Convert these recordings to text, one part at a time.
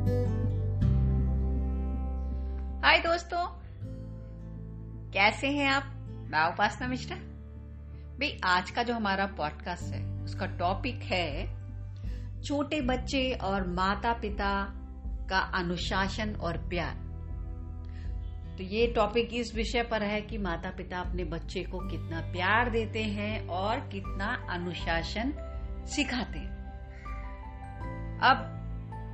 हाय दोस्तों, कैसे हैं आप? मैं उपासना मिश्रा। भाई, आज का जो हमारा पॉडकास्ट है, उसका टॉपिक है छोटे बच्चे और माता पिता का अनुशासन और प्यार। तो ये टॉपिक इस विषय पर है कि माता पिता अपने बच्चे को कितना प्यार देते हैं और कितना अनुशासन सिखाते हैं। अब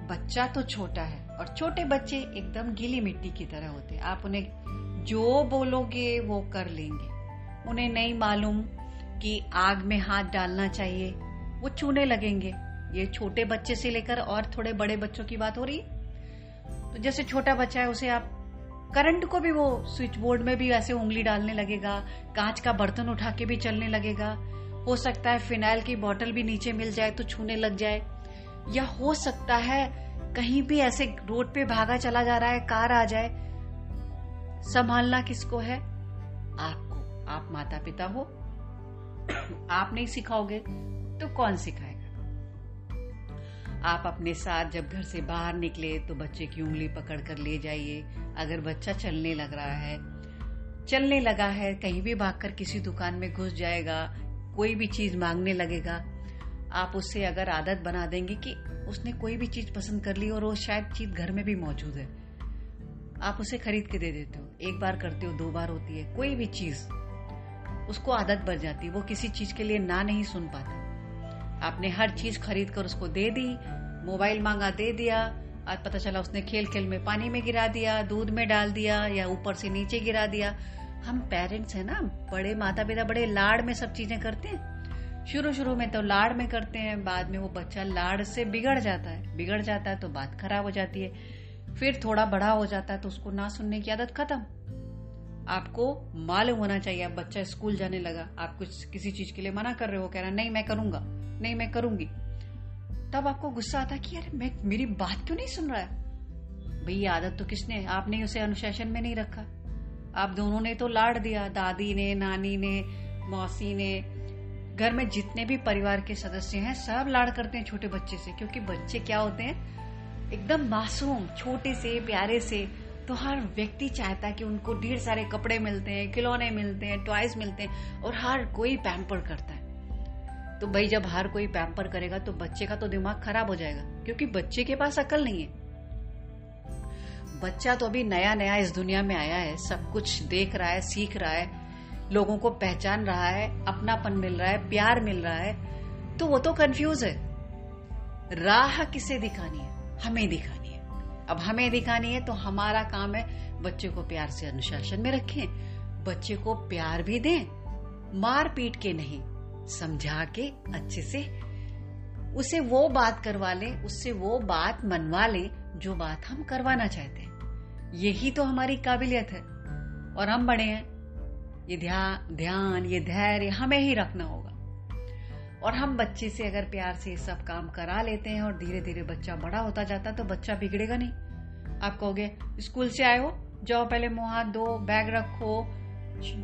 बच्चा तो छोटा है और छोटे बच्चे एकदम गीली मिट्टी की तरह होते हैं। आप उन्हें जो बोलोगे वो कर लेंगे। उन्हें नहीं मालूम कि आग में हाथ डालना चाहिए। वो छूने लगेंगे। ये छोटे बच्चे से लेकर और थोड़े बड़े बच्चों की बात हो रही तो जैसे छोटा बच्चा है, उसे आप करंट को भी वो स्विच बोर्ड में भी ऐसे उंगली डालने लगेगा, कांच का बर्तन उठा के भी चलने लगेगा। हो सकता है फिनाइल की बोतल भी नीचे मिल जाए तो छूने लग जाए। या हो सकता है कहीं भी ऐसे रोड पे भागा चला जा रहा है, कार आ जाए। संभालना किसको है? आपको। आप माता पिता हो। आप नहीं सिखाओगे तो कौन सिखाएगा? आप अपने साथ जब घर से बाहर निकले तो बच्चे की उंगली पकड़ कर ले जाइए। अगर बच्चा चलने लग रहा है, चलने लगा है, कहीं भी भागकर किसी दुकान में घुस जाएगा, कोई भी चीज़ मांगने लगेगा आप उससे अगर आदत बना देंगे कि उसने कोई भी चीज़ पसंद कर ली और वो शायद चीज़ घर में भी मौजूद है। आप उसे खरीद के दे देते हो। एक बार करते हो, दो बार होती है। कोई भी चीज़, उसको आदत बढ़ जाती है। वो किसी चीज़ के लिए ना नहीं सुन पाता। आपने हर चीज़ खरीद कर उसको दे दी, मोबाइल मांगा, दे दिया। आज पता चला उसने खेल खेल में पानी में गिरा दिया, दूध में डाल दिया या ऊपर से नीचे गिरा दिया। हम पेरेंट्स है ना, बड़े माता पिता बड़े लाड़ में सब चीज़ें करते हैं। शुरू शुरू में तो लाड़ में करते हैं, बाद में वो बच्चा लाड़ से बिगड़ जाता है। बिगड़ जाता है तो बात खराब हो जाती है। फिर थोड़ा बड़ा हो जाता है तो उसको ना सुनने की आदत खत्म। आपको मालूम होना चाहिए, अब बच्चा स्कूल जाने लगा। आप कुछ, किसी चीज़ के लिए मना कर रहे हो, कह रहा, नहीं, मैं करूँगा। नहीं, मैं करूँगी। तब आपको गुस्सा आता कि यार मैं, मेरी बात क्यों नहीं सुन रहा है? भाई, ये आदत तो किसने, आपने उसे अनुशासन में नहीं रखा। आप दोनों ने तो लाड़ दिया। दादी ने, नानी ने, मौसी ने घर में जितने भी परिवार के सदस्य हैं, सब लाड़ करते हैं छोटे बच्चे से, क्योंकि बच्चे क्या होते हैं? एकदम मासूम, छोटे से, प्यारे से। तो हर व्यक्ति चाहता है कि उनको ढेर सारे कपड़े मिलते हैं, खिलौने मिलते हैं टॉयज मिलते हैं, और हर कोई पैम्पर करता है। तो भाई, जब हर कोई पैम्पर करेगा तो बच्चे का तो दिमाग खराब हो जाएगा, क्योंकि बच्चे के पास अकल नहीं है। बच्चा तो अभी नया नया इस दुनिया में आया है, सब कुछ देख रहा है, सीख रहा है लोगों को पहचान रहा है, अपनापन मिल रहा है, प्यार मिल रहा है तो वो तो कंफ्यूज है। राह किसे दिखानी है? हमें दिखानी है। अब हमें दिखानी है तो हमारा काम है बच्चे को प्यार से अनुशासन में रखें, बच्चे को प्यार भी दें मार पीट के नहीं, समझा के अच्छे से उसे वो बात करवा लें, उससे वो बात मनवा लें, जो बात हम करवाना चाहते हैं। यही तो हमारी काबिलियत है। और हम बड़े हैं। ये ध्यान ध्यान, ये धैर्य हमें ही रखना होगा। और हम बच्चे से अगर प्यार से ये सब काम करा लेते हैं और धीरे धीरे बच्चा बड़ा होता जाता है तो बच्चा बिगड़ेगा नहीं। आप कहोगे, स्कूल से आए हो? जाओ पहले मुँह हाथ दो बैग रखो,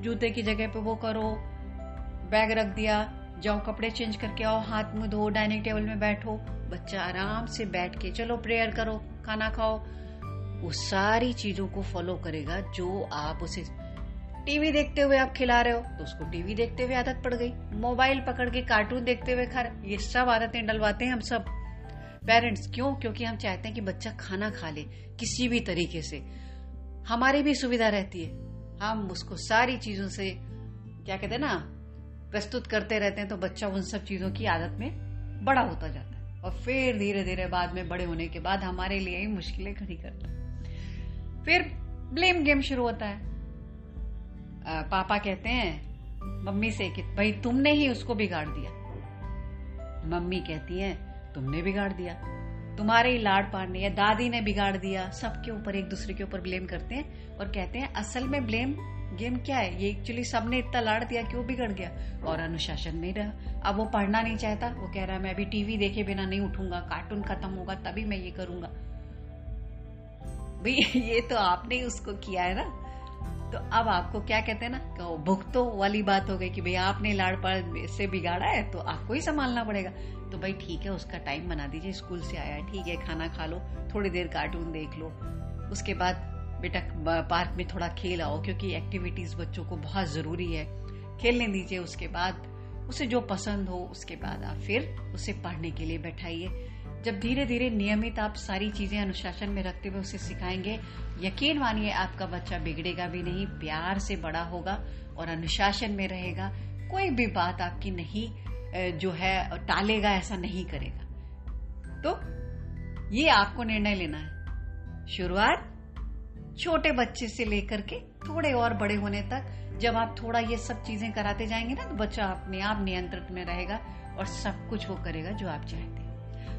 जूते की जगह पे वो करो, बैग रख दिया, जाओ कपड़े चेंज करके आओ, हाथ मुँह धो, डाइनिंग टेबल में बैठो। बच्चा आराम से बैठ के, चलो प्रेयर करो, खाना खाओ। वो सारी चीज़ों को फॉलो करेगा जो आप उसे टीवी देखते हुए आप खिला रहे हो तो उसको टीवी देखते हुए आदत पड़ गई। मोबाइल पकड़ के, कार्टून देखते हुए खा ये सब आदतें डलवाते हैं हम सब। पेरेंट्स, क्यों? क्योंकि हम चाहते हैं कि बच्चा खाना खा ले, किसी भी तरीके से। हमारी भी सुविधा रहती है। हम उसको सारी चीज़ों से, क्या कहते हैं ना, प्रस्तुत करते रहते हैं तो बच्चा उन सब चीज़ों की आदत में बड़ा होता जाता है। और फिर धीरे धीरे बाद में बड़े होने के बाद हमारे लिए ही मुश्किलें खड़ी करता है। फिर ब्लेम गेम शुरू होता है। पापा कहते हैं, मम्मी से कि, भाई, तुमने ही उसको बिगाड़ दिया। मम्मी कहती है, तुमने बिगाड़ दिया। तुम्हारे ही लाड़ पाड़ने या दादी ने बिगाड़ दिया। सबके ऊपर, एक दूसरे के ऊपर ब्लेम करते हैं और कहते हैं, असल में ब्लेम, गेम क्या है? ये एक्चुअली सबने इतना लाड़ दिया, क्यों बिगड़ गया? और अनुशासन नहीं रहा। अब वो पढ़ना नहीं चाहता। वो कह रहा है, मैं अभी टीवी देखे बिना नहीं उठूँगा। कार्टून खत्म होगा, तभी मैं ये करूँगा। भाई, ये तो आपने ही उसको किया है ना? तो अब आपको क्या कहते हैं ना भुगतो वाली बात हो गई कि भाई आपने लाड़ पाड़ से बिगाड़ा है तो आपको ही संभालना पड़ेगा। तो भाई ठीक है, उसका टाइम बना दीजिए, स्कूल से आया ठीक है, खाना खा लो, थोड़ी देर कार्टून देख लो। उसके बाद बेटा पार्क में थोड़ा खेल आओ, क्योंकि एक्टिविटीज़ बच्चों को बहुत ज़रूरी है। खेलने दीजिए उसके बाद, उसे जो पसंद हो, उसके बाद आप फिर उसे पढ़ने के लिए बैठाइए। जब धीरे धीरे नियमित आप सारी चीज़ें अनुशासन में रखते हुए उसे सिखाएँगे, यकीन मानिए आपका बच्चा बिगड़ेगा भी नहीं, प्यार से बड़ा होगा और अनुशासन में रहेगा। कोई भी बात आपकी नहीं जो है, टालेगा, ऐसा नहीं करेगा। तो ये आपको निर्णय लेना है। शुरुआत छोटे बच्चे से लेकर के थोड़े और बड़े होने तक, जब आप थोड़ा ये सब चीज़ें कराते जाएँगे ना तो बच्चा अपने आप नियंत्रण में रहेगा और सब कुछ वो करेगा जो आप चाहते हैं।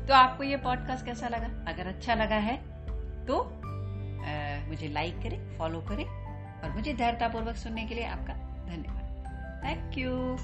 तो आपको ये पॉडकास्ट कैसा लगा? अगर अच्छा लगा है तो आ, मुझे लाइक करें फॉलो करें और मुझे धैर्यतापूर्वक सुनने के लिए आपका धन्यवाद। Thank you